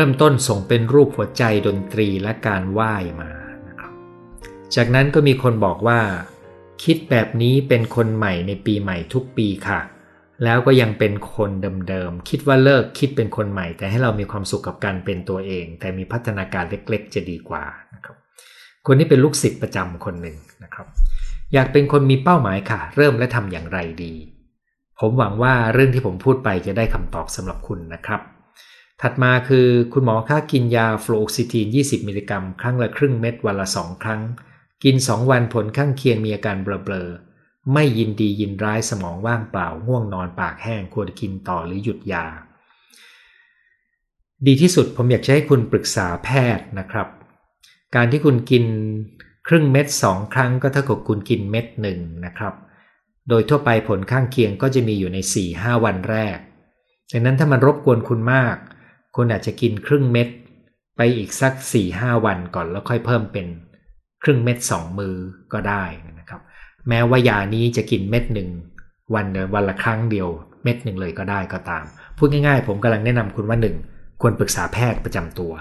ริ่มต้นส่งเป็นรูปหัวใจดนตรีและการไหว้มานะครับจากนั้นก็มีคนบอกว่า คิดแบบนี้เป็นคนใหม่ในปีใหม่ทุกปีค่ะ แล้วก็ยังเป็นคนเดิมๆคิดว่าเลิกคิดเป็นคนใหม่ แต่ให้เรามีความสุขกับการเป็นตัวเอง แต่มีพัฒนาการเล็ก ๆ จะดีกว่านะครับคนนี้เป็นลูกศิษย์ประจำคนหนึ่งนะครับ อยากเป็นคนมีเป้าหมายค่ะ เริ่มและทำอย่างไรดี ผมหวังว่าเรื่องที่ผมพูดไปจะได้คำตอบสำหรับคุณนะครับ ถัดมาคือคุณหมอค่ากินยาฟลูออกซิทีน 20 มิลลิกรัม ครั้งละครึ่งเม็ดวันละ 2 ครั้ง กิน 2 วันผลข้างเคียงมีอาการเบลอๆ ไม่ยินดียินร้ายสมองว่างเปล่าง่วงนอนปากแห้งควรกินต่อหรือหยุดยา ดีที่สุดผมอยากจะให้คุณปรึกษาแพทย์นะครับ การที่คุณกินครึ่งเม็ด 2 ครั้งก็เท่ากับคุณกินเม็ดหนึ่งนะครับ โดยทั่วไปผลข้างเคียงก็จะมีอยู่ใน 4-5 วันแรกดังนั้นถ้ามันรบกวนคุณมาก คุณอาจจะกินครึ่งเม็ด ไปอีกสัก4-5วันก่อนแล้วค่อยเพิ่มเป็นครึ่งเม็ด2มือก็ได้นะครับ แม้ว่ายานี้จะกินเม็ดหนึ่งวันวันละครั้งเดียว เม็ดหนึ่งเลยก็ได้ก็ตาม พูดง่ายๆ ผมกำลังแนะนำคุณว่า 1. ควรปรึกษาแพทย์ประจำตัว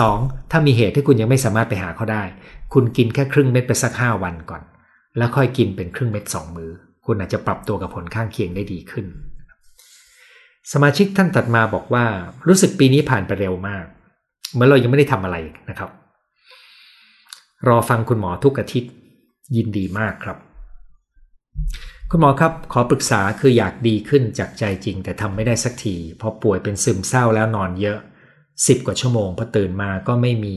2. ถ้ามีเหตุที่คุณยังไม่สามารถไปหาเขาได้ คุณกินแค่ครึ่งเม็ดไปสัก 5 วันก่อน แล้วค่อยกินเป็นครึ่งเม็ด 2 มือคุณอาจจะปรับตัวกับผลข้างเคียงได้ดีขึ้น สมาชิกท่านตัดมาบอกว่า รู้สึกปีนี้ผ่านไปเร็วมาก เหมือนเรายังไม่ได้ทำอะไรนะครับ รอฟังคุณหมอทุกอาทิตย์ ยินดีมากครับ คุณหมอครับ ขอปรึกษาคืออยากดีขึ้นจากใจจริง แต่ทำไม่ได้สักทีพอป่วยเป็นซึมเศร้าแล้วนอนเยอะสิบกว่าชั่วโมงพอตื่นมาก็ไม่มี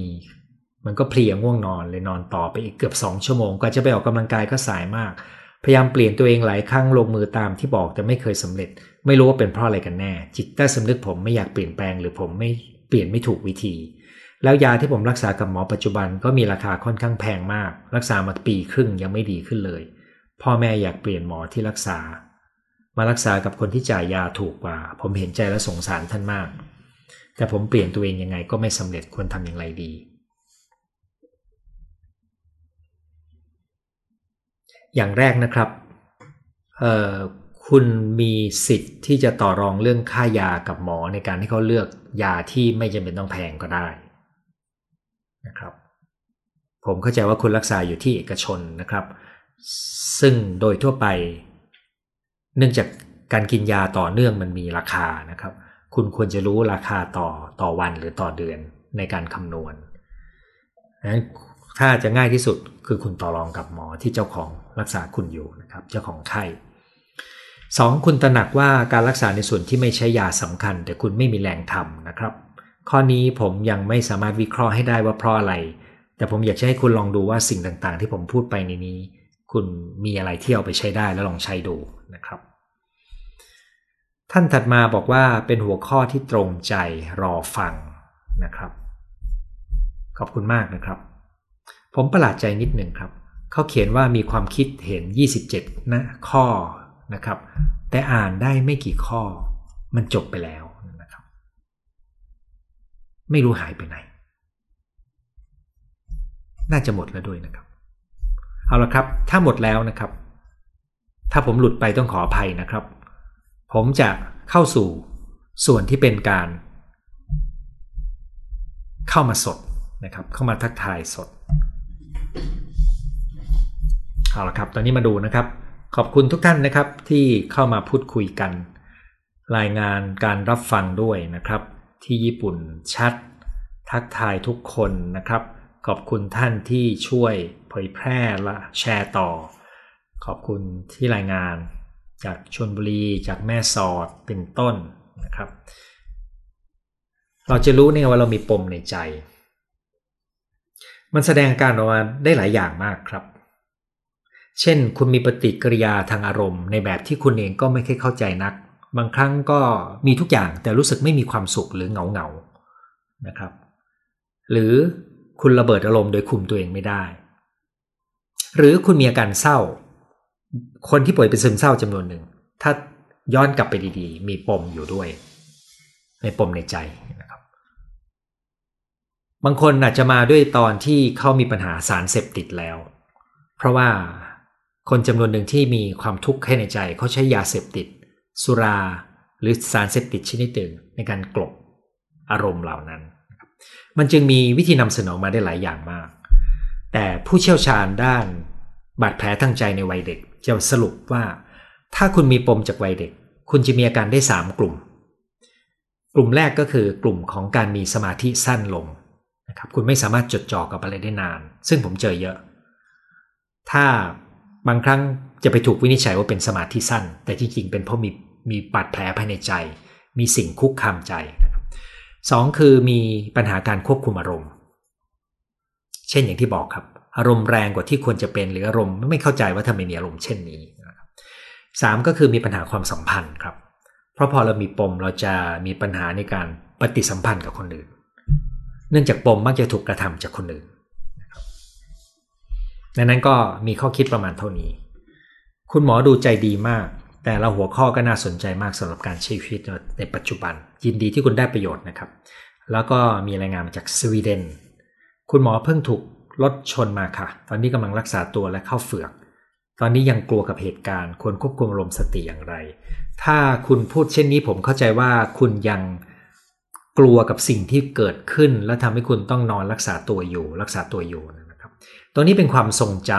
มันก็เพลียง่วงนอนเลยนอนต่อไปอีกเกือบสองชั่วโมงก็จะไปออกกำลังกายก็สายมาก พยายามเปลี่ยนตัวเองหลายครั้งลงมือตามที่บอกแต่ไม่เคยสำเร็จ ไม่รู้ว่าเป็นเพราะอะไรกันแน่ จิตใต้สำนึกผมไม่อยากเปลี่ยนแปลงหรือผมไม่เปลี่ยนไม่ถูกวิธี แล้วยาที่ผมรักษากับหมอปัจจุบันก็มีราคาค่อนข้างแพงมาก รักษามาปีครึ่งยังไม่ดีขึ้นเลย พ่อแม่อยากเปลี่ยนหมอที่รักษา มารักษากับคนที่จ่ายยาถูกกว่า ผมเห็นใจและสงสารท่านมาก แต่ผมเปลี่ยนตัวเองยังไงก็ไม่สำเร็จควรทำอย่างไรดีอย่างแรกนะครับ คุณมีสิทธิ์ที่จะต่อรองเรื่องค่ายากับหมอในการที่เขาเลือกยาที่ไม่จำเป็นต้องแพงก็ได้นะครับผมเข้าใจว่าคุณรักษาอยู่ที่เอกชนนะครับ ซึ่งโดยทั่วไป เนื่องจากการกินยาต่อเนื่องมันมีราคานะครับ คุณควรจะรู้ราคาต่อต่อวันหรือต่อเดือนในการคำนวณนั้นถ้าจะง่ายที่สุดคือคุณต่อรองกับหมอที่เจ้าของรักษาคุณอยู่นะครับ เจ้าของไข้ 2. คุณตระหนักว่าการรักษาในส่วนที่ไม่ใช้ยาสำคัญ แต่คุณไม่มีแรงทำนะครับ ข้อนี้ผมยังไม่สามารถวิเคราะห์ให้ได้ว่าเพราะอะไร แต่ผมอยากจะให้คุณลองดูว่าสิ่งต่างๆ ที่ผมพูดไปในนี้ คุณมีอะไรที่เอาไปใช้ได้แล้วลองใช้ดูนะครับ ท่านถัดมาบอกว่าเป็นหัวข้อที่ตรงใจรอฟังนะครับ ขอบคุณมากนะครับ ผมประหลาดใจนิดหนึ่งครับเขาเขียนว่ามีความคิดเห็น 27 นะ ข้อ นะครับ แต่อ่านได้ไม่กี่ข้อ มันจบไปแล้วนะครับ ไม่รู้หายไปไหน น่าจะหมดแล้วด้วยนะครับ เอาละครับ ถ้าหมดแล้วนะครับ ถ้าผมหลุดไปต้องขออภัยนะครับ ผมจะเข้าสู่ส่วนที่เป็นการ เข้ามาสดนะครับ เข้ามาทักทายสดเอาละครับ ตอนนี้มาดูนะครับ ขอบคุณทุกท่านนะครับที่เข้ามาพูดคุยกัน รายงานการรับฟังด้วยนะครับ ที่ญี่ปุ่นชัด ทักทายทุกคนนะครับ ขอบคุณท่านที่ช่วยเผยแพร่และแชร์ต่อ ขอบคุณที่รายงานจากชนบุรีจากแม่สอดเป็นต้นนะครับ เราจะรู้เนี่ยว่าเรามีปมในใจ มันแสดงการออกมาได้หลายอย่างมากครับ เช่น คุณมีปฏิกิริยาทางอารมณ์ ในแบบที่คุณเองก็ไม่ค่อยเข้าใจนัก บางครั้งก็มีทุกอย่างแต่รู้สึกไม่มีความสุขหรือเหงาเหงานะครับ หรือคุณระเบิดอารมณ์โดยคุมตัวเองไม่ได้ หรือคุณมีอาการเศร้า คนที่ป่วยเป็นซึมเศร้าจำนวนหนึ่ง ถ้าย้อนกลับไปดีๆ มีปมอยู่ด้วย ในปมในใจนะครับ บางคนอาจจะมาด้วยตอนที่เขามีปัญหาสารเสพติดแล้ว เพราะว่า คนจำนวนหนึ่งที่มีความทุกข์แค่ในใจเขาใช้ยาเสพติด สุราหรือสารเสพติดชนิดหนึ่งในการกลบอารมณ์เหล่านั้น มันจึงมีวิธีนำเสนอมาได้หลายอย่างมาก แต่ผู้เชี่ยวชาญด้านบาดแผลทางใจในวัยเด็กจะสรุปว่า ถ้าคุณมีปมจากวัยเด็ก คุณจะมีอาการได้ 3 กลุ่ม กลุ่มแรกก็คือกลุ่มของการมีสมาธิสั้นลงนะครับคุณไม่สามารถจดจ่อกับอะไรได้นาน ซึ่งผมเจอเยอะ ถ้า บางครั้งจะไปถูกวินิจฉัยว่าเป็นสมาธิสั้น แต่ที่จริงเป็นเพราะมีมีบาดแผลภายในใจ มีสิ่งคุกคามใจนะครับสองคือมีปัญหาการควบคุมอารมณ์ เช่นอย่างที่บอกครับ อารมณ์แรงกว่าที่ควรจะเป็นหรืออารมณ์ไม่เข้าใจว่าทำไมมีอารมณ์เช่นนี้นะครับสามก็คือมีปัญหาความสัมพันธ์ครับ เพราะพอเรามีปมเราจะมีปัญหาในการปฏิสัมพันธ์กับคนอื่น เนื่องจากปมมักจะถูกกระทำจากคนอื่น ดังนั้นก็มีข้อคิดประมาณเท่านี้ คุณหมอดูใจดีมาก แต่ละหัวข้อก็น่าสนใจมากสำหรับการใช้ชีวิตในปัจจุบัน ยินดีที่คุณได้ประโยชน์นะครับ แล้วก็มีรายงานมาจากสวีเดน คุณหมอเพิ่งถูกรถชนมาค่ะ ตอนนี้กำลังรักษาตัวและเข้าเฝือก ตอนนี้ยังกลัวกับเหตุการณ์ควรควบคุมอารมสติอย่างไร ถ้าคุณพูดเช่นนี้ผมเข้าใจว่าคุณยังกลัวกับสิ่งที่เกิดขึ้น และทำให้คุณต้องนอนรักษาตัวอยู่ รักษาตัวอยู่นะ ครับตัวนี้เป็นความทรงจ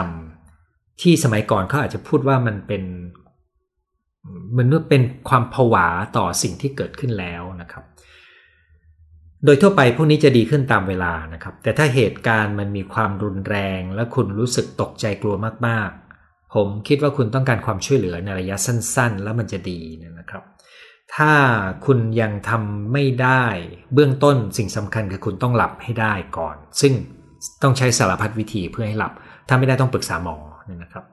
ำที่สมัยก่อนเขาอาจจะพูดว่ามันเป็นมันเป็นความผวาต่อสิ่งที่เกิดขึ้นแล้วนะครับ โดยทั่วไปพวกนี้จะดีขึ้นตามเวลานะครับ แต่ถ้าเหตุการณ์มันมีความรุนแรง และคุณรู้สึกตกใจกลัวมากๆ ผมคิดว่าคุณต้องการความช่วยเหลือในระยะสั้น ๆ แล้วมันจะดีนะครับ ถ้าคุณยังทำไม่ได้เบื้องต้นสิ่งสำคัญคือคุณต้องหลับให้ได้ก่อน ซึ่ง ต้องใช้สารพัดวิธีเพื่อให้หลับ ถ้าไม่ได้ต้องปรึกษาหมอเนี่ยนะครับ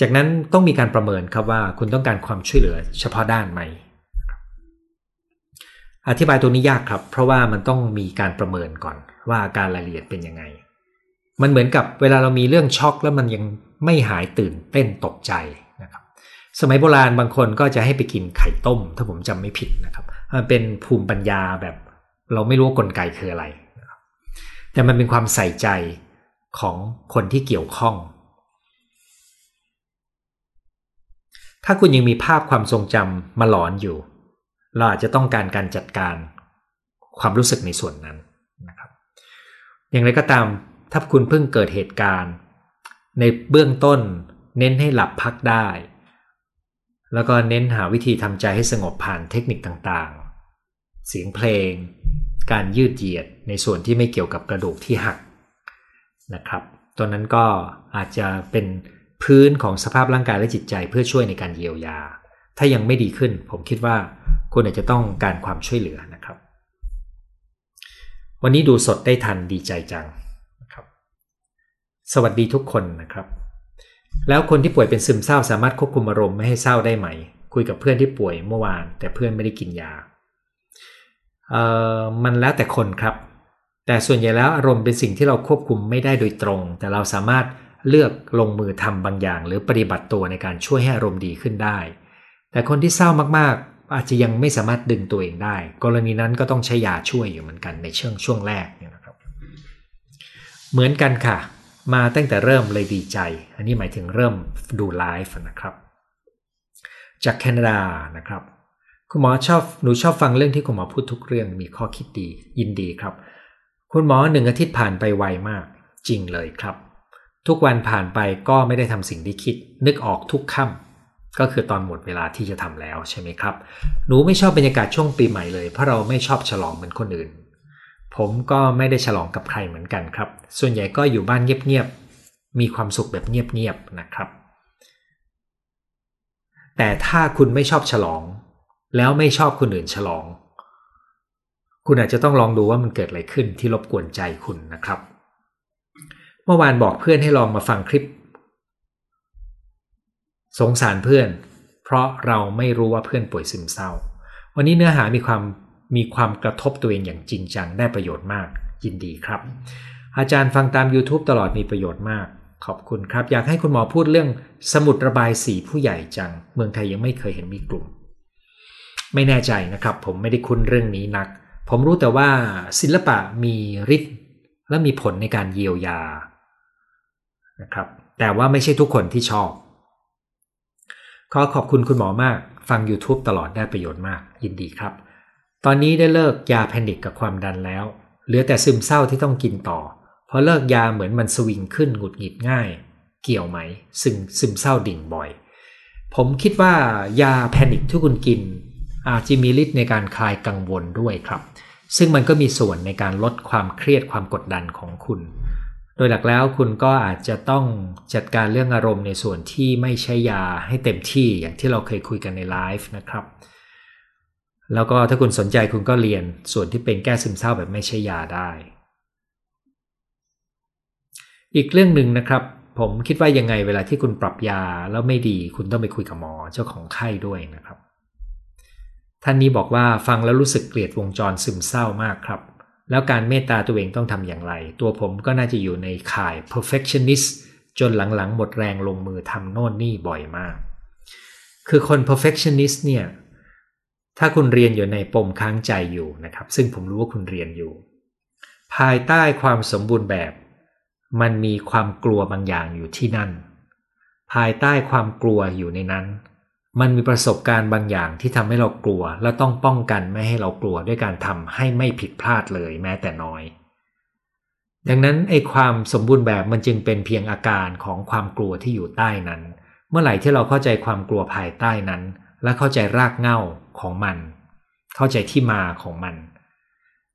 จากนั้นต้องมีการประเมินครับว่าคุณต้องการความช่วยเหลือเฉพาะด้านไหม อธิบายตัวนี้ยากครับ เพราะว่ามันต้องมีการประเมินก่อนว่าอาการรายละเอียดเป็นยังไง มันเหมือนกับเวลาเรามีเรื่องช็อกแล้วมันยังไม่หายตื่นเต้นตกใจนะครับ สมัยโบราณบางคนก็จะให้ไปกินไข่ต้ม ถ้าผมจำไม่ผิดนะครับ มันเป็นภูมิปัญญาแบบเราไม่รู้ว่ากลไกคืออะไร แต่มันเป็นความใส่ใจของคนที่เกี่ยวข้อง ถ้าคุณยังมีภาพความทรงจำมาหลอนอยู่ เราอาจจะต้องการการจัดการความรู้สึกในส่วนนั้นนะครับ อย่างไรก็ตามถ้าคุณเพิ่งเกิดเหตุการณ์ ในเบื้องต้นเน้นให้หลับพักได้ แล้วก็เน้นหาวิธีทำใจให้สงบผ่านเทคนิคต่างๆ เสียงเพลง การยืดเหยียดในส่วนที่ไม่เกี่ยวกับกระดูกที่หักนะครับตัวนั้นก็อาจจะเป็นพื้นของสภาพร่างกายและจิตใจเพื่อช่วยในการเยียวยา ถ้ายังไม่ดีขึ้น ผมคิดว่าคุณอาจจะต้องการความช่วยเหลือนะครับ วันนี้ดูสดได้ทันดีใจจังนะครับ สวัสดีทุกคนนะครับ แล้วคนที่ป่วยเป็นซึมเศร้าสามารถควบคุมอารมณ์ไม่ให้เศร้าได้ไหม คุยกับเพื่อนที่ป่วยเมื่อวาน แต่เพื่อนไม่ได้กินยา มันแล้วแต่คนครับ แต่ส่วนใหญ่แล้วอารมณ์เป็นสิ่งที่เราควบคุมไม่ได้โดยตรง แต่เราสามารถเลือกลงมือทำบางอย่าง หรือปฏิบัติตัวในการช่วยให้อารมณ์ดีขึ้นได้ แต่คนที่เศร้ามากๆ อาจจะยังไม่สามารถดึงตัวเองได้ กรณีนั้นก็ต้องใช้ยาช่วยอยู่เหมือนกันในช่วงช่วงแรกเนี่ยนะครับ เหมือนกันค่ะ มาตั้งแต่เริ่มเลยดีใจ อันนี้หมายถึงเริ่มดูไลฟ์นะครับ จากแคนาดานะครับ คุณหมอชอบหนูชอบฟังเรื่องที่คุณหมอพูดทุกเรื่องมีข้อคิดดี ยินดีครับ คุณหมอหนึ่งอาทิตย์ผ่านไปไวมาก จริงเลยครับ ทุกวันผ่านไปก็ไม่ได้ทำสิ่งที่คิด นึกออกทุกค่ำก็คือตอนหมดเวลาที่จะทำแล้วใช่ไหมครับ หนูไม่ชอบบรรยากาศช่วงปีใหม่เลยเพราะเราไม่ชอบฉลองเหมือนคนอื่น ผมก็ไม่ได้ฉลองกับใครเหมือนกันครับ ส่วนใหญ่ก็อยู่บ้านเงียบๆมีความสุขแบบเงียบๆนะครับ แต่ถ้าคุณไม่ชอบฉลอง แล้วไม่ชอบคนอื่นฉลอง คุณอาจจะต้องลองดูว่ามันเกิดอะไรขึ้นที่รบกวนใจคุณนะครับ เมื่อวานบอกเพื่อนให้ลองมาฟังคลิป สงสารเพื่อน เพราะเราไม่รู้ว่าเพื่อนป่วยซึมเศร้า วันนี้เนื้อหามีความมีความกระทบตัวเองอย่างจริงจังได้ประโยชน์มาก ยินดีครับ อาจารย์ฟังตาม YouTube ตลอดมีประโยชน์มาก ขอบคุณครับ อยากให้คุณหมอพูดเรื่องสมุดระบายสีผู้ใหญ่จัง เมืองไทยยังไม่เคยเห็นมีกลุ่ม ไม่แน่ใจนะครับ ผมไม่ได้คุ้นเรื่องนี้นัก ผมรู้แต่ว่าศิลปะมีฤทธิ์และมีผลในการเยียวยานะครับ แต่ว่าไม่ใช่ทุกคนที่ชอบ ขอขอบคุณคุณหมอมาก ฟัง YouTube ตลอดได้ประโยชน์มาก ยินดีครับ ตอนนี้ได้เลิกยาแพนิคกับความดันแล้ว เหลือแต่ซึมเศร้าที่ต้องกินต่อพอเลิกยาเหมือนมันสวิงขึ้นหงุดหงิดง่าย เกี่ยวไหม ซึ่งซึมเศร้าดิ่งบ่อย ผมคิดว่ายาแพนิคที่คุณกิน อาจจะมีฤทธิ์ในการคลายกังวลด้วยครับ ซึ่งมันก็มีส่วนในการลดความเครียดความกดดันของคุณ โดยหลักแล้วคุณก็อาจจะต้องจัดการเรื่องอารมณ์ในส่วนที่ไม่ใช่ยาให้เต็มที่อย่างที่เราเคยคุยกันในไลฟ์นะครับแล้วก็ถ้าคุณสนใจคุณก็เรียนส่วนที่เป็นแก้ซึมเศร้าแบบไม่ใช่ยาได้ อีกเรื่องหนึ่งนะครับ ผมคิดว่ายังไงเวลาที่คุณปรับยาแล้วไม่ดี คุณต้องไปคุยกับหมอเจ้าของไข้ด้วยนะครับ ท่านนี้บอกว่าฟังแล้วรู้สึกเกลียดวงจรซึมเศร้ามากครับ แล้วการเมตตาตัวเองต้องทำอย่างไร ตัวผมก็น่าจะอยู่ในข่าย perfectionist จนหลังๆ หมดแรงลงมือทำโน่นนี่บ่อยมาก คือคน perfectionist เนี่ย ถ้าคุณเรียนอยู่ในปมค้างใจอยู่นะครับ ซึ่งผมรู้ว่าคุณเรียนอยู่ ภายใต้ความสมบูรณ์แบบ มันมีความกลัวบางอย่างอยู่ที่นั่น ภายใต้ความกลัวอยู่ในนั้น มันมีประสบการณ์บางอย่างที่ทำให้เรากลัว และต้องป้องกันไม่ให้เรากลัวด้วยการทำให้ไม่ผิดพลาดเลยแม้แต่น้อย ดังนั้นไอ้ความสมบูรณ์แบบมันจึงเป็นเพียงอาการของความกลัวที่อยู่ใต้นั้น เมื่อไหร่ที่เราเข้าใจความกลัวภายใต้นั้น และเข้าใจรากเหง้าของมัน เข้าใจที่มาของมัน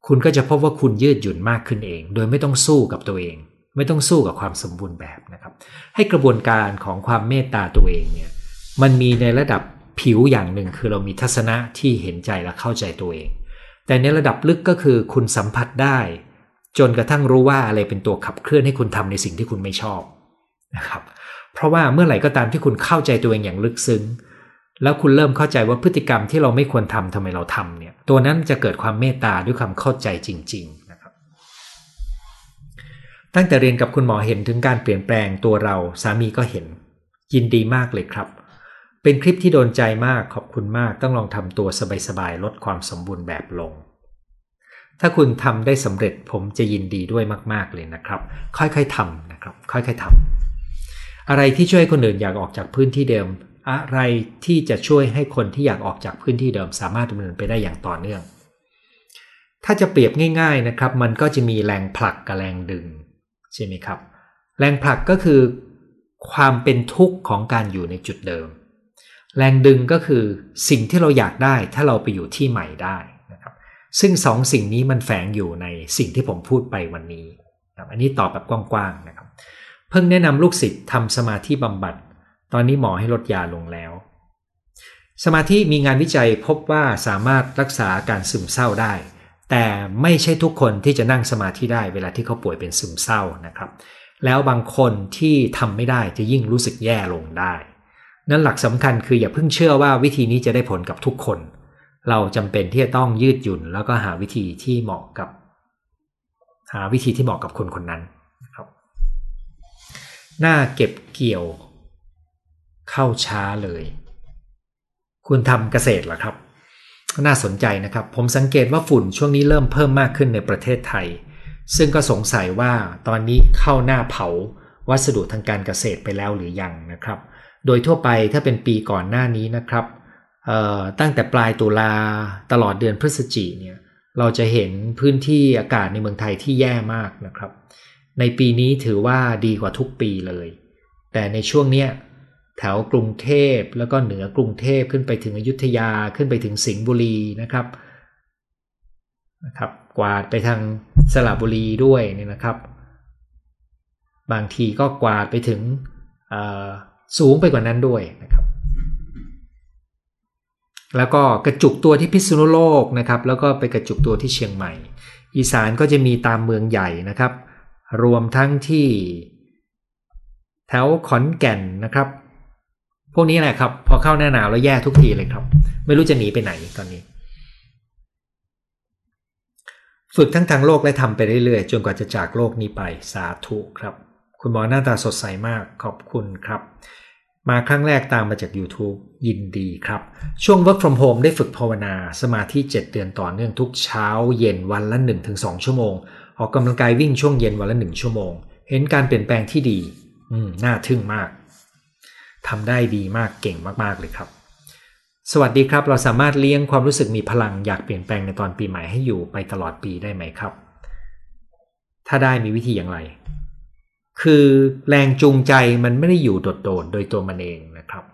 คุณก็จะพบว่าคุณยืดหยุ่นมากขึ้นเอง โดยไม่ต้องสู้กับตัวเอง ไม่ต้องสู้กับความสมบูรณ์แบบนะครับ ให้กระบวนการของความเมตตาตัวเองเนี่ย มันมีในระดับผิวอย่างหนึ่งคือเรามีทัศนะที่เห็นใจและเข้าใจตัวเอง แต่ในระดับลึกก็คือคุณสัมผัสได้ จนกระทั่งรู้ว่าอะไรเป็นตัวขับเคลื่อนให้คุณทำในสิ่งที่คุณไม่ชอบนะครับ เพราะว่าเมื่อไหร่ก็ตามที่คุณเข้าใจตัวเองอย่างลึกซึ้ง แล้วคุณเริ่มเข้าใจว่าพฤติกรรมที่เราไม่ควรทำทำไมเราทำเนี่ย ตัวนั้นจะเกิดความเมตตาด้วยความเข้าใจจริง ๆ นะครับ ตั้งแต่เรียนกับคุณหมอเห็นถึงการเปลี่ยนแปลงตัวเราสามีก็เห็น ยินดีมากเลยครับ เป็นคลิปที่โดนใจมากขอบคุณมากต้องลองทำตัวสบายๆลดความสมบูรณ์แบบลง ถ้าคุณทำได้สำเร็จผมจะยินดีด้วยมาก ๆเลยนะครับ ค่อยๆทำนะครับ ค่อยๆทำอะไรที่ช่วยคนอื่นอยากออกจากพื้นที่เดิม อะไรที่จะช่วยให้คนที่อยากออกจากพื้นที่เดิม สามารถดำเนินไปได้อย่างต่อเนื่อง ถ้าจะเปรียบง่าย ๆนะครับ มันก็จะมีแรงผลักกับแรงดึงใช่ไหมครับ แรงผลักก็คือความเป็นทุกข์ของการอยู่ในจุดเดิม แรงดึงก็คือสิ่งที่เราอยากได้ถ้าเราไปอยู่ที่ใหม่ได้นะครับ ซึ่งสองสิ่งนี้มันแฝงอยู่ในสิ่งที่ผมพูดไปวันนี้อันนี้ตอบแบบกว้างๆนะครับ เพิ่งแนะนำลูกศิษย์ทำสมาธิบำบัด ตอนนี้หมอให้ลดยาลงแล้ว สมาธิมีงานวิจัยพบว่าสามารถรักษาการซึมเศร้าได้ แต่ไม่ใช่ทุกคนที่จะนั่งสมาธิได้เวลาที่เขาป่วยเป็นซึมเศร้านะครับ แล้วบางคนที่ทำไม่ได้จะยิ่งรู้สึกแย่ลงได้ นั้นหลักสำคัญคืออย่าเพิ่งเชื่อว่าวิธีนี้จะได้ผลกับทุกคน เราจำเป็นที่จะต้องยืดหยุ่น แล้วก็หาวิธีที่เหมาะกับ หาวิธีที่เหมาะกับคนคนนั้นครับหน้าเก็บเกี่ยว เข้าช้าเลย คุณทำเกษตรหรอครับ น่าสนใจนะครับ ผมสังเกตว่าฝุ่นช่วงนี้เริ่มเพิ่มมากขึ้นในประเทศไทย ซึ่งก็สงสัยว่าตอนนี้เข้าหน้าเผาวัสดุทางการเกษตรไปแล้วหรือยังนะครับ โดยทั่วไปถ้าเป็นปีก่อนหน้านี้นะครับตั้งแต่ปลายตุลาตลอดเดือนพฤศจิเนี่ยเราจะเห็นพื้นที่อากาศในเมืองไทยที่แย่มากนะครับ ในปีนี้ถือว่าดีกว่าทุกปีเลย แต่ในช่วงเนี้ยแถวกรุงเทพแล้วก็เหนือกรุงเทพขึ้นไปถึงอยุธยาขึ้นไปถึงสิงห์บุรีนะครับนะครับ กวาดไปทางสระบุรีด้วยเนี่ยนะครับ บางทีก็กวาดไปถึง สูงไปกว่านั้นด้วยนะครับ แล้วก็กระจุกตัวที่พิษณุโลกนะครับ แล้วก็ไปกระจุกตัวที่เชียงใหม่ อีสานก็จะมีตามเมืองใหญ่นะครับ รวมทั้งที่แถวขอนแก่นนะครับ พวกนี้แหละครับ พอเข้าหน้าหนาวแล้วแย่ทุกทีเลยครับ ไม่รู้จะหนีไปไหนตอนนี้ ฝึกทั้งทางโลกและทำไปเรื่อยๆ จนกว่าจะจากโลกนี้ไปสาธุครับ คุณหมอหน้าตาสดใสมากขอบคุณครับ มาครั้งแรกตามมาจาก YouTube ยินดีครับ ช่วง work from home ได้ฝึกภาวนา สมาธิ 7 เดือนต่อเนื่องทุกเช้า เย็นวันละ 1-2 ชั่วโมง ออกกำลังกายวิ่งช่วงเย็นวันละ 1 ชั่วโมง เห็นการเปลี่ยนแปลงที่ดี อืมน่าทึ่งมากทำได้ดีมากเก่งมากๆเลยครับ สวัสดีครับ เราสามารถเลี้ยงความรู้สึกมีพลังอยากเปลี่ยนแปลงในตอนปีใหม่ให้อยู่ไปตลอดปีได้ไหมครับ ถ้าได้มีวิธีอย่างไร คือแรงจูงใจมันไม่ได้อยู่โดดๆโดยตัวมันเองนะครับ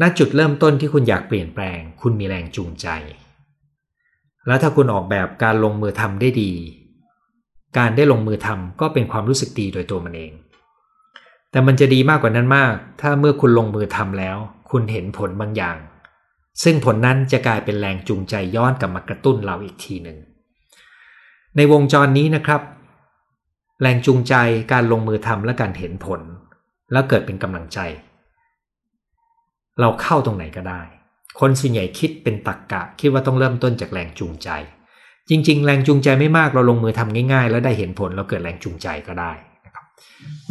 ณ จุดเริ่มต้นที่คุณอยากเปลี่ยนแปลง คุณมีแรงจูงใจ แล้วถ้าคุณออกแบบการลงมือทำได้ดี การได้ลงมือทำก็เป็นความรู้สึกดีโดยตัวมันเอง แต่มันจะดีมากกว่านั้นมาก ถ้าเมื่อคุณลงมือทำแล้ว คุณเห็นผลบางอย่าง ซึ่งผลนั้นจะกลายเป็นแรงจูงใจย้อนกลับมากระตุ้นเราอีกทีหนึ่งในวงจรนี้นะครับ แรงจูงใจการลงมือทำและการเห็นผล แล้วเกิดเป็นกำลังใจ เราเข้าตรงไหนก็ได้ คนส่วนใหญ่คิดเป็นตักกะ คิดว่าต้องเริ่มต้นจากแรงจูงใจ จริง ๆ แรงจูงใจไม่มากเราลงมือทำง่าย ๆ แล้วได้เห็นผลเราเกิดแรงจูงใจก็ได้นะครับ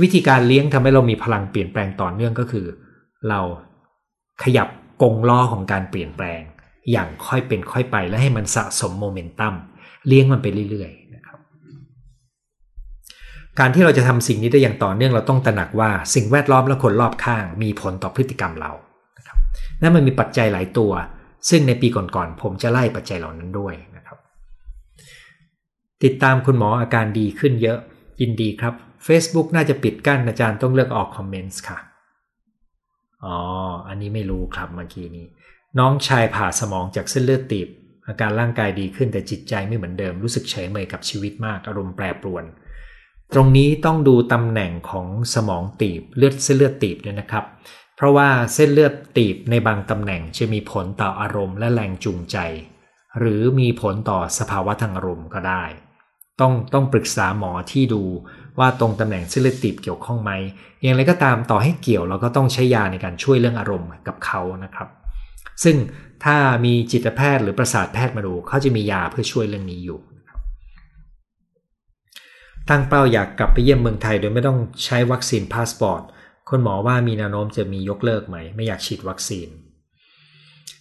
วิธีการเลี้ยงทำให้เรามีพลังเปลี่ยนแปลงต่อเนื่องก็คือ เราขยับกงล้อของการเปลี่ยนแปลง อย่างค่อยเป็นค่อยไปและให้มันสะสมโมเมนตัมเลี้ยงมันไปเรื่อยๆ การที่เราจะทำสิ่งนี้ได้อย่างต่อเนื่องเราต้องตระหนักว่าสิ่งแวดล้อมและคนรอบข้างมีผลต่อพฤติกรรมเรานะครับนั่นมันมีปัจจัยหลายตัว ซึ่งในปีก่อนๆผมจะไล่ปัจจัยเหล่านั้นด้วยนะครับ ติดตามคุณหมออาการดีขึ้นเยอะยินดีครับ Facebook น่าจะปิดกั้นอาจารย์ต้องเลือกออกคอมเมนต์ค่ะอ๋ออันนี้ไม่รู้ครับเมื่อกี้นี้ น้องชายผ่าสมองจากเส้นเลือดตีบอาการร่างกายดีขึ้นแต่จิตใจไม่เหมือนเดิมรู้สึกเฉยเมยกับชีวิตมากอารมณ์แปรปรวน ตรงนี้ต้องดูตำแหน่งของสมองตีบเลือดเส้นเลือดตีบด้วยนะครับ เพราะว่าเส้นเลือดตีบในบางตำแหน่งจะมีผลต่ออารมณ์และแรงจูงใจ หรือมีผลต่อสภาวะทางอารมณ์ก็ได้ ต้องต้องปรึกษาหมอที่ดูว่าตรงตำแหน่งเส้นเลือดตีบเกี่ยวข้องไหมอย่างไรก็ตามต่อให้เกี่ยวเราก็ต้องใช้ยาในการช่วยเรื่องอารมณ์กับเขานะครับ ซึ่งถ้ามีจิตแพทย์หรือประสาทแพทย์มาดูเขาจะมียาเพื่อช่วยเรื่องนี้อยู่ ตั้งเป้าอยากกลับไปเยี่ยมเมืองไทย โดยไม่ต้องใช้ vaccine passport คุณหมอว่ามีแนวโน้มจะมียกเลิกไหม ไม่อยากฉีดวัคซีน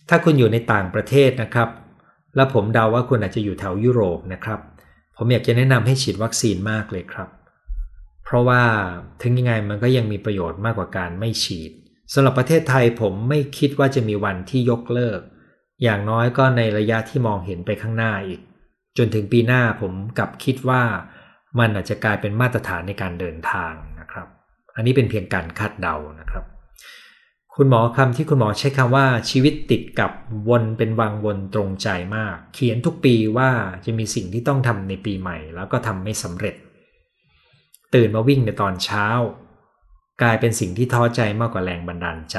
ถ้าคุณอยู่ในต่างประเทศนะครับ แล้วผมเดาว่าคุณอาจจะอยู่แถวยุโรปนะครับ ผมอยากจะแนะนำให้ฉีดวัคซีนมากเลยครับ เพราะว่าถึงยังไงมันก็ยังมีประโยชน์มากกว่าการไม่ฉีดสำหรับประเทศไทยผมไม่คิดว่าจะมีวันที่ยกเลิก อย่างน้อยก็ในระยะที่มองเห็นไปข้างหน้าอีก จนถึงปีหน้าผมกลับคิดว่า มันอาจจะกลายเป็นมาตรฐานในการเดินทางนะครับ อันนี้เป็นเพียงการคาดเดานะครับ คุณหมอคำที่คุณหมอใช้คำว่าชีวิตติดกับวนเป็นวังวนตรงใจมาก เขียนทุกปีว่าจะมีสิ่งที่ต้องทำในปีใหม่ แล้วก็ทำไม่สำเร็จ ตื่นมาวิ่งในตอนเช้า กลายเป็นสิ่งที่ท้อใจมากกว่าแรงบันดาลใจ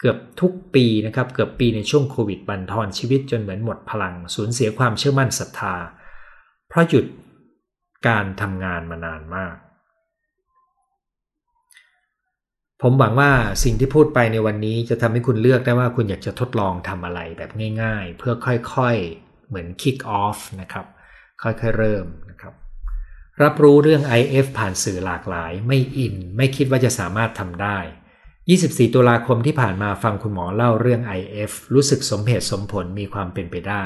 เกือบทุกปีนะครับ เกือบปีในช่วงโควิดบันทอนชีวิตจนเหมือนหมดพลังสูญเสียความเชื่อมั่นศรัทธาเพราะหยุด การทำงานมานานมาก ผมหวังว่าสิ่งที่พูดไปในวันนี้จะทำให้คุณเลือกได้ว่าคุณอยากจะทดลองทำอะไรแบบง่าย ๆ เพื่อค่อยๆ เหมือน kick off นะครับ ค่อยๆ เริ่มนะครับรับรู้เรื่อง IF ผ่านสื่อหลากหลาย ไม่อิน ไม่คิดว่าจะสามารถทำได้ 24 ตุลาคมที่ผ่านมาฟังคุณหมอเล่าเรื่อง IF รู้สึกสมเหตุสมผลมีความเป็นไปได้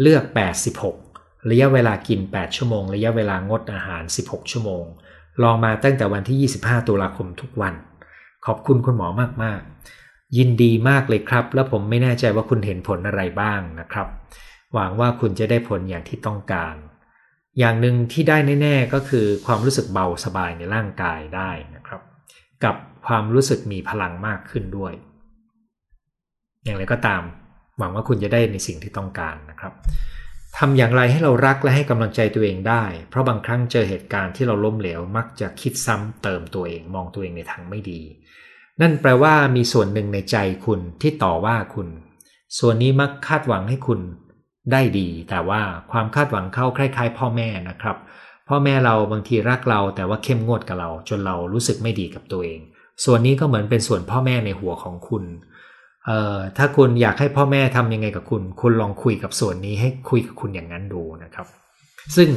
เลือก 86 ระยะเวลากิน 8 ชั่วโมง ระยะเวลางดอาหาร 16 ชั่วโมง ลองมาตั้งแต่วันที่ 25 ตุลาคมทุกวัน ขอบคุณคุณหมอมากๆ ยินดีมากเลยครับ แล้วผมไม่แน่ใจว่าคุณเห็นผลอะไรบ้างนะครับ หวังว่าคุณจะได้ผลอย่างที่ต้องการ อย่างหนึ่งที่ได้แน่ๆ ก็คือความรู้สึกเบาสบายในร่างกายได้นะครับ กับความรู้สึกมีพลังมากขึ้นด้วย อย่างไรก็ตาม หวังว่าคุณจะได้ในสิ่งที่ต้องการนะครับ ทำอย่างไรให้เรารักและให้กำลังใจตัวเองได้ เพราะบางครั้งเจอเหตุการณ์ที่เราล้มเหลวมักจะคิดซ้ำเติมตัวเองมองตัวเองในทางไม่ดี นั่นแปลว่ามีส่วนหนึ่งในใจคุณที่ต่อว่าคุณ ส่วนนี้มักคาดหวังให้คุณได้ดี แต่ว่าความคาดหวังเข้าคล้าย ๆ พ่อแม่นะครับ พ่อแม่เราบางทีรักเราแต่ว่าเข้มงวดกับเรา จนเรารู้สึกไม่ดีกับตัวเอง ส่วนนี้ก็เหมือนเป็นส่วนพ่อแม่ในหัวของคุณ เอ่อถ้าคุณอยากให้พ่อแม่ทำยังไงกับคุณ คุณลองคุยกับส่วนนี้ให้คุยกับคุณอย่างนั้นดูนะครับ ซึ่ง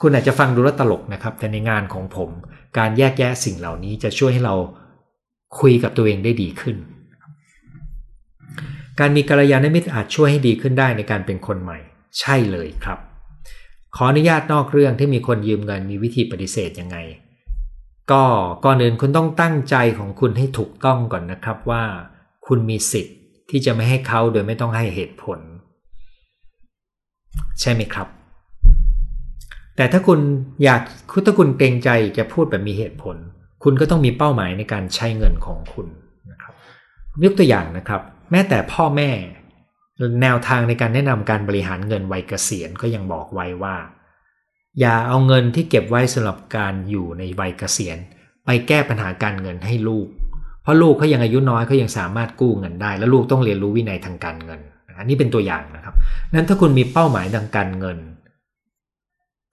คุณอาจจะฟังดูแล้วตลกนะครับ แต่ในงานของผม การแยกแยะสิ่งเหล่านี้จะช่วยให้เราคุยกับตัวเองได้ดีขึ้น การมีกัลยาณมิตรอาจช่วยให้ดีขึ้นได้ในการเป็นคนใหม่ ใช่เลยครับ ขออนุญาตนอกเรื่องที่มีคนยืมเงินมีวิธีปฏิเสธยังไง ก็ก่อนอื่นคุณต้องตั้งใจของคุณให้ถูกต้องก่อนนะครับว่า คุณมีสิทธิ์ที่จะไม่ให้เขาโดยไม่ต้องให้เหตุผล ใช่ไหมครับ แต่ถ้าคุณอยากถ้าคุณเกรงใจจะพูดแบบมีเหตุผล คุณก็ต้องมีเป้าหมายในการใช้เงินของคุณนะครับยกตัวอย่างนะครับ แม้แต่พ่อแม่ แนวทางในการแนะนำการบริหารเงินวัยเกษียณก็ยังบอกไว้ว่า อย่าเอาเงินที่เก็บไว้สำหรับการอยู่ในวัยเกษียณ ไปแก้ปัญหาการเงินให้ลูก ราะลูกเขายังอายุน้อยเขายังสามารถกู้เงินได้ แล้วลูกต้องเรียนรู้วินัยทางการเงิน อันนี้เป็นตัวอย่างนะครับ นั้นถ้าคุณมีเป้าหมายทางการเงิน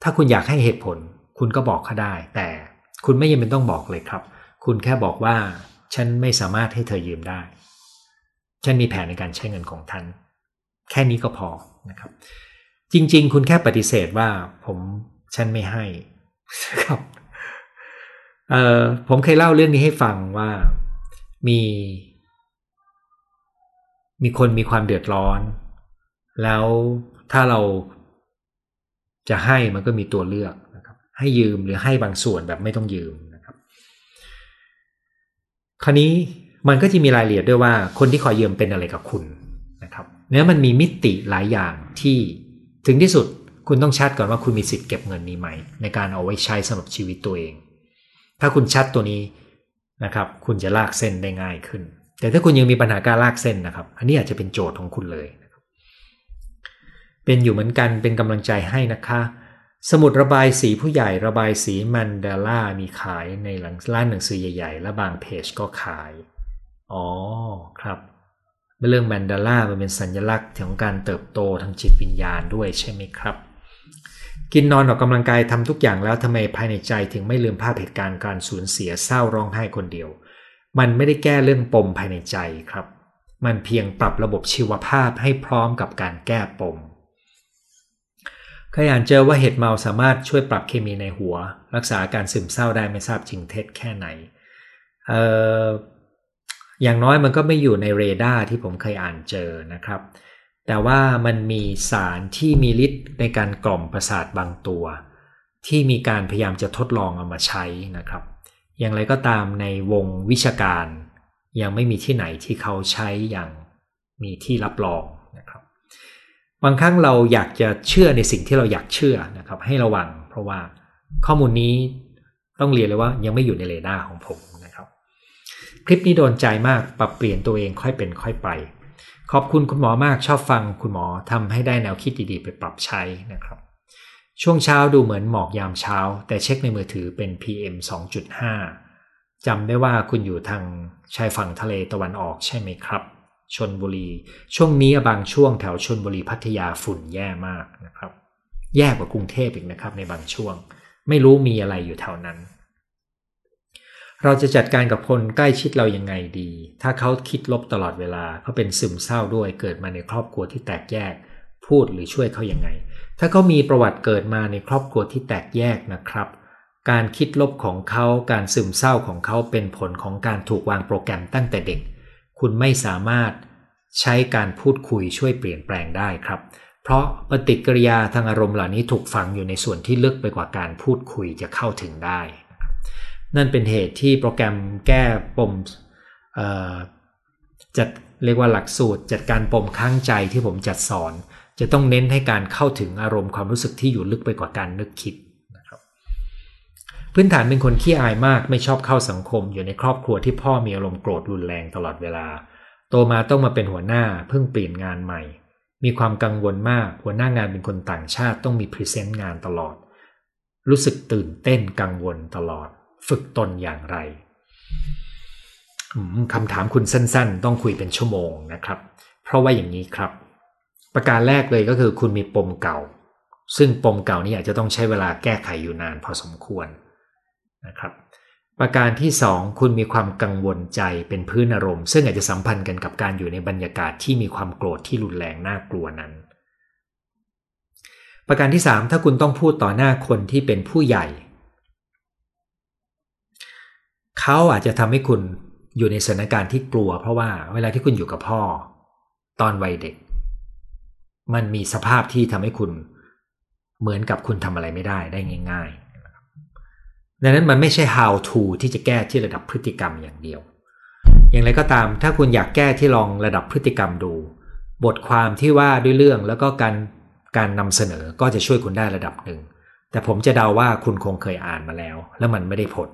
ถ้าคุณอยากให้เหตุผล คุณก็บอกเขาได้ แต่คุณไม่จำเป็นต้องบอกเลยครับ คุณแค่บอกว่า ฉันไม่สามารถให้เธอยืมได้ ฉันมีแผนในการใช้เงินของท่านแค่นี้ก็พอนะครับ จริง ๆ คุณแค่ปฏิเสธว่า ผมฉันไม่ให้ครับเออผมเคยเล่าเรื่องนี้ให้ฟังว่า มี มีคนมีความเดือดร้อน แล้วถ้าเราจะให้มันก็มีตัวเลือกนะครับ ให้ยืมหรือให้บางส่วนแบบไม่ต้องยืมนะครับ คราวนี้มันก็จะมีรายละเอียดด้วยว่าคนที่ขอยืมเป็นอะไรกับคุณนะครับเนื้อมันมีมิติหลายอย่างที่ถึงที่สุดคุณต้องชัดก่อนว่าคุณมีสิทธิ์เก็บเงินนี้ไหม ในการเอาไว้ใช้สำหรับชีวิตตัวเอง ถ้าคุณชัดตัวนี้ นะครับ คุณจะลากเส้นได้ง่ายขึ้น แต่ถ้าคุณยังมีปัญหาการลากเส้นนะครับ อันนี้อาจจะเป็นโจทย์ของคุณเลย เป็นอยู่เหมือนกันเป็นกำลังใจให้นะคะ สมุดระบายสีผู้ใหญ่ระบายสีมันดาล่ามีขายในหลังร้านหนังสือใหญ่ ๆ และบางเพจก็ขาย อ๋อครับเรื่องแมนดาล่ามันเป็นสัญลักษณ์ของการเติบโตทางจิตวิญญาณด้วยใช่ไหมครับ กินนอนออกกำลังกายทำทุกอย่างแล้วทำไมภายในใจถึงไม่ลืมภาพเหตุการณ์การสูญเสียเศร้าร้องไห้คนเดียว มันไม่ได้แก้เรื่องปมภายในใจครับ มันเพียงปรับระบบชีวภาพให้พร้อมกับการแก้ปมเคยอ่านเจอว่าเห็ดเมาสามารถช่วยปรับเคมีในหัว รักษาการซึมเศร้าได้ไม่ทราบจริงเท็จแค่ไหนเอ่ออย่างน้อยมันก็ไม่อยู่ในเรดาร์ที่ผมเคยอ่านเจอนะครับ แต่ว่ามันมีสารที่มีฤทธิ์ในการกล่อมประสาทบางตัว ที่มีการพยายามจะทดลองเอามาใช้นะครับ อย่างไรก็ตามในวงวิชาการ ยังไม่มีที่ไหนที่เขาใช้อย่างมีที่รับรองนะครับ บางครั้งเราอยากจะเชื่อในสิ่งที่เราอยากเชื่อนะครับ ให้ระวัง เพราะว่าข้อมูลนี้ต้องเรียนเลยว่ายังไม่อยู่ในเรดาร์ของผมนะครับ คลิปนี้โดนใจมากปรับเปลี่ยนตัวเองค่อยเป็นค่อยไป ขอบคุณคุณหมอมากชอบฟังคุณหมอทำให้ได้แนวคิดดีๆ ไปปรับใช้นะครับ ช่วงเช้าดูเหมือนหมอกยามเช้า แต่เช็คในมือถือเป็น PM 2.5จำได้ว่าคุณอยู่ทางชายฝั่งทะเลตะวันออกใช่ไหมครับชนบุรี ช่วงนี้บางช่วงแถวชนบุรีพัทยาฝุ่นแย่มากนะครับ แย่กว่ากรุงเทพอีกนะครับในบางช่วง ไม่รู้มีอะไรอยู่แถวนั้น เราจะจัดการกับคนใกล้ชิดเรายังไงดี ถ้าเขาคิดลบตลอดเวลาเขาเป็นซึมเศร้าด้วยเกิดมาในครอบครัวที่แตกแยก พูดหรือช่วยเขายังไง ถ้าเขามีประวัติเกิดมาในครอบครัวที่แตกแยกนะครับ การคิดลบของเขาการซึมเศร้าของเขาเป็นผลของการถูกวางโปรแกรมตั้งแต่เด็ก คุณไม่สามารถใช้การพูดคุยช่วยเปลี่ยนแปลงได้ครับ เพราะปฏิกิริยาทางอารมณ์เหล่านี้ถูกฝังอยู่ในส่วนที่ลึกไปกว่าการพูดคุยจะเข้าถึงได้ นั่นเป็นเหตุที่โปรแกรมแก้ปมจัดเรียกว่าหลักสูตร จัดการปมข้างใจที่ผมจัดสอน จะต้องเน้นให้การเข้าถึงอารมณ์ความรู้สึกที่อยู่ลึกไปกว่าการนึกคิดนะครับพื้นฐานเป็นคนขี้อายมากไม่ชอบเข้าสังคม อยู่ในครอบครัวที่พ่อมีอารมณ์โกรธรุนแรงตลอดเวลา โตมาต้องมาเป็นหัวหน้าเพิ่งเปลี่ยนงานใหม่ มีความกังวลมากหัวหน้างานเป็นคนต่างชาติต้องมี present งานตลอด รู้สึกตื่นเต้นกังวลตลอด ฝึกตนอย่างไรคำถามคุณสั้นๆ ต้องคุยเป็นชั่วโมงนะครับ เพราะว่าอย่างนี้ครับ ประการแรกเลยก็คือคุณมีปมเก่า ซึ่งปมเก่านี้อาจจะต้องใช้เวลาแก้ไขอยู่นานพอสมควรนะครับ ประการที่สองคุณมีความกังวลใจเป็นพื้นอารมณ์ ซึ่งอาจจะสัมพันธ์กันกับการอยู่ในบรรยากาศที่มีความโกรธที่รุนแรงน่ากลัวนั้น ประการที่สามถ้าคุณต้องพูดต่อหน้าคนที่เป็นผู้ใหญ่ เขาอาจจะทำให้คุณอยู่ในสถานการณ์ที่กลัว เพราะว่าเวลาที่คุณอยู่กับพ่อ ตอนวัยเด็ก มันมีสภาพที่ทำให้คุณเหมือนกับคุณทำอะไรไม่ได้ได้ง่ายๆดังนั้นมันไม่ใช่ how to ที่จะแก้ที่ระดับพฤติกรรมอย่างเดียว อย่างไรก็ตาม ถ้าคุณอยากแก้ที่ลองระดับพฤติกรรมดู บทความที่ว่าด้วยเรื่องแล้วก็การการนำเสนอก็จะช่วยคุณได้ระดับหนึ่ง แต่ผมจะเดาว่าคุณคงเคยอ่านมาแล้ว แล้วมันไม่ได้ผล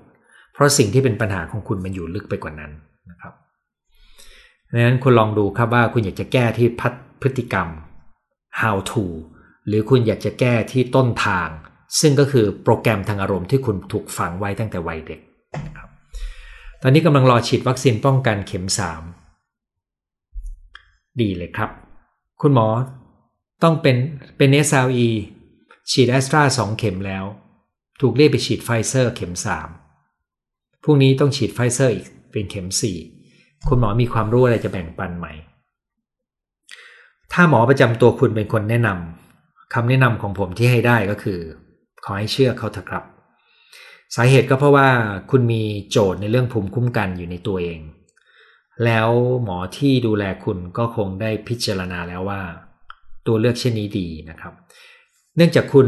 ราะสิ่งที่เป็นปัญหาของคุณมันอยู่ลึกไปกว่านั้นนะครับดังนั้นคุณลองดูครับว่าคุณอยากจะแก้ที่พัฒพฤติกรรม how to หรือคุณอยากจะแก้ที่ต้นทาง ซึ่งก็คือโปรแกรมทางอารมณ์ที่คุณถูกฝังไว้ตั้งแต่วัยเด็กนะครับตอนนี้กำลังรอฉีดวัคซีนป้องกันเข็ม 3 ดีเลยครับ คุณหมอต้องเป็นเป็น SLE ฉีดแอสตราสองเข็มแล้ว ถูกเรียกไปฉีดไฟเซอร์เข็ม 3 พรุ่งนี้ต้องฉีดไฟเซอร์อีกเป็นเข็ม4คุณหมอมีความรู้อะไรจะแบ่งปันไหม ถ้าหมอประจำตัวคุณเป็นคนแนะนำคำแนะนำของผมที่ให้ได้ก็คือ ขอให้เชื่อเขาเถอะครับ สาเหตุก็เพราะว่าคุณมีโจทย์ในเรื่องภูมิคุ้มกันอยู่ในตัวเอง แล้วหมอที่ดูแลคุณก็คงได้พิจารณาแล้วว่า ตัวเลือกเช่นนี้ดีนะครับ เนื่องจากคุณ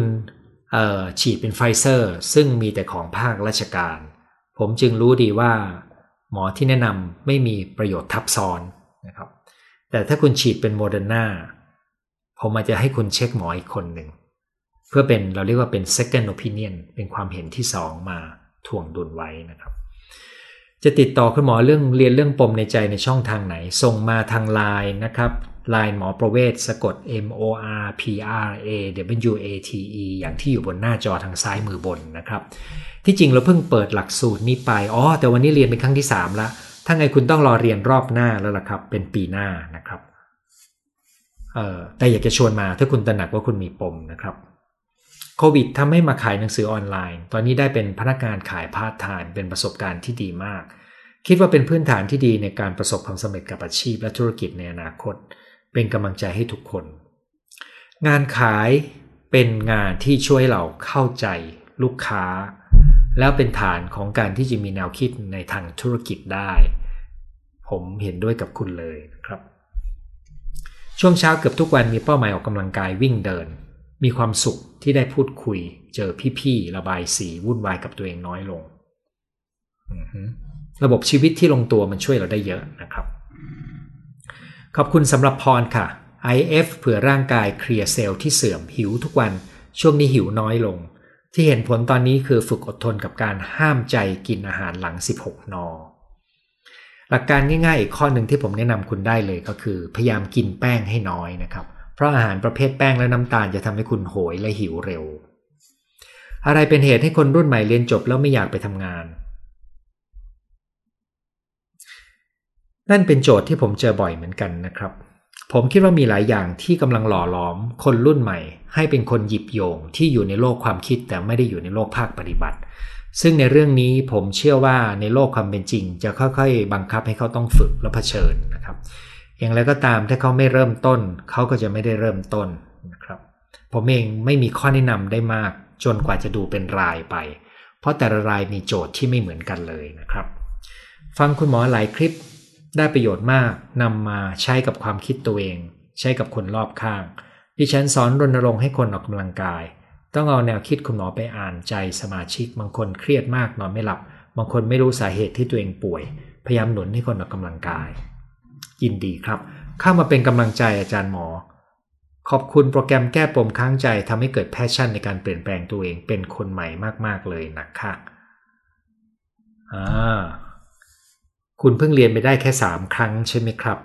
ฉีดเป็นไฟเซอร์ ซึ่งมีแต่ของภาคราชการ ผมจึงรู้ดีว่า หมอที่แนะนำไม่มีประโยชน์ทับซ้อนนะครับ แต่ถ้าคุณฉีดเป็นโมเดอร์นาผมอาจจะให้คุณเช็คหมออีกคนหนึ่ง เพื่อเป็นเราเรียกว่าเป็น second opinion เป็นความเห็นที่สองมาถ่วงดุลไว้นะครับ จะติดต่อคุณหมอเรื่องเรียนเรื่องปมในใจในช่องทางไหน ส่งมาทางไลน์นะครับ ไลน์หมอประเวศสะกด M O R P R A W A T E อย่างที่อยู่บนหน้าจอทางซ้ายมือบนนะครับ ที่จริงเราเพิ่งเปิดหลักสูตรนี้ไป อ๋อ แต่วันนี้เรียนเป็นครั้งที่ 3 แล้วถ้าไงคุณต้องรอเรียนรอบหน้าแล้วล่ะครับ เป็นปีหน้านะครับ เอ่อ แต่อยากจะชวนมาถ้าคุณตระหนักว่าคุณมีปมนะครับโควิดทำให้มาขายหนังสือออนไลน์ ตอนนี้ได้เป็นพนักงานขายพาร์ทไทม์เป็นประสบการณ์ที่ดีมาก คิดว่าเป็นพื้นฐานที่ดีในการประสบความสำเร็จกับอาชีพและธุรกิจในอนาคต เป็นกำลังใจให้ทุกคน งานขายเป็นงานที่ช่วยเราเข้าใจลูกค้า แล้วเป็นฐานของการที่จะมีแนวคิดในทางธุรกิจได้ ผมเห็นด้วยกับคุณเลยครับ ช่วงเช้าเกือบทุกวันมีเป้าหมายออกกำลังกายวิ่งเดิน มีความสุขที่ได้พูดคุย เจอพี่ๆระบายสีวุ่นวายกับตัวเองน้อยลง ระบบชีวิตที่ลงตัวมันช่วยเราได้เยอะนะครับ ขอบคุณสำหรับพรค่ะ IF เผื่อร่างกายเคลียร์เซลล์ที่เสื่อมหิวทุกวัน ช่วงนี้หิวน้อยลง ที่เห็นผลตอนนี้คือฝึกอดทนกับการห้ามใจกินอาหารหลัง 16นหลักการง่ายๆ อีกข้อหนึ่งที่ผมแนะนำคุณได้เลยก็คือ พยายามกินแป้งให้น้อยนะครับ เพราะอาหารประเภทแป้งและน้ำตาลจะทำให้คุณโหยและหิวเร็ว อะไรเป็นเหตุให้คนรุ่นใหม่เรียนจบแล้วไม่อยากไปทำงาน นั่นเป็นโจทย์ที่ผมเจอบ่อยเหมือนกันนะครับ ผมคิดว่ามีหลายอย่างที่กำลังหล่อหลอม คนรุ่นใหม่ ให้เป็นคนหยิบโยงที่อยู่ในโลกความคิดแต่ไม่ได้อยู่ในโลกภาคปฏิบัติ ซึ่งในเรื่องนี้ผมเชื่อว่าในโลกความเป็นจริง จะค่อยๆ บังคับให้เขาต้องฝึกและเผชิญนะครับ อย่างไรก็ตามถ้าเขาไม่เริ่มต้น เขาก็จะไม่ได้เริ่มต้นนะครับ ผมเองไม่มีข้อแนะนำได้มาก จนกว่าจะดูเป็นรายไป เพราะแต่ละรายมีโจทย์ที่ไม่เหมือนกันเลยนะครับ ฟังคุณหมอหลายคลิป ได้ประโยชน์มากนำมาใช้กับความคิดตัวเอง ใช้กับคนรอบข้าง ดิฉันสอนรณรงค์ให้คนออกกำลังกาย ต้องเอาแนวคิดคุณหมอไปอ่านใจสมาชิก บางคนเครียดมากนอนไม่หลับ บางคนไม่รู้สาเหตุที่ตัวเองป่วย พยายามหนุนให้คนออกกำลังกาย ยินดีครับ เข้ามาเป็นกำลังใจอาจารย์หมอ ขอบคุณโปรแกรมแก้ปมค้างใจทำให้เกิดแพชชั่นในการเปลี่ยนแปลงตัวเองเป็นคนใหม่มากๆเลยนะคะอ่า คุณเพิ่งเรียนไปได้แค่ 3 ครั้งใช่ไหมครับ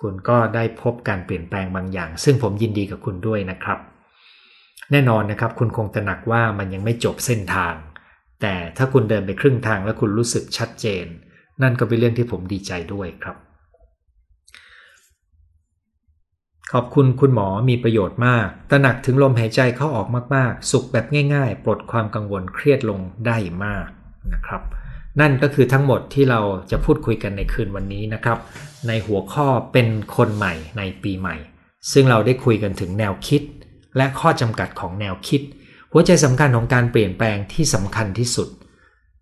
คุณก็ได้พบการเปลี่ยนแปลงบางอย่าง ซึ่งผมยินดีกับคุณด้วยนะครับ แน่นอนนะครับ คุณคงตระหนักว่ามันยังไม่จบเส้นทาง แต่ถ้าคุณเดินไปครึ่งทางแล้วคุณรู้สึกชัดเจน นั่นก็เป็นเรื่องที่ผมดีใจด้วยครับ ขอบคุณคุณหมอมีประโยชน์มาก ตระหนักถึงลมหายใจเข้าออกมากๆ สุขแบบง่าย ๆ ปลดความกังวลเครียดลงได้มากนะครับ นั่นก็คือทั้งหมดที่เราจะพูดคุยกันในคืนวันนี้นะครับ ในหัวข้อเป็นคนใหม่ในปีใหม่ ซึ่งเราได้คุยกันถึงแนวคิด และข้อจำกัดของแนวคิด หัวใจสำคัญของการเปลี่ยนแปลงที่สำคัญที่สุด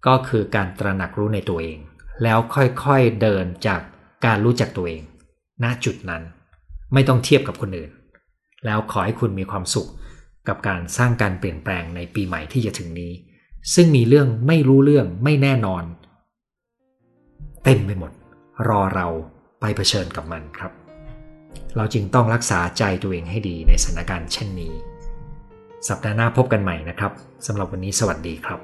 ก็คือการตระหนักรู้ในตัวเอง แล้วค่อยๆเดินจากการรู้จักตัวเอง ณจุดนั้น ไม่ต้องเทียบกับคนอื่น แล้วขอให้คุณมีความสุขกับการสร้างการเปลี่ยนแปลงในปีใหม่ที่จะถึงนี้ ซึ่งมีเรื่องไม่รู้เรื่องไม่แน่นอน เต็มไปหมด รอเราไปเผชิญกับมันครับ เราจึงต้องรักษาใจตัวเองให้ดีในสถานการณ์เช่นนี้ สัปดาห์หน้าพบกันใหม่นะครับสำหรับวันนี้สวัสดีครับ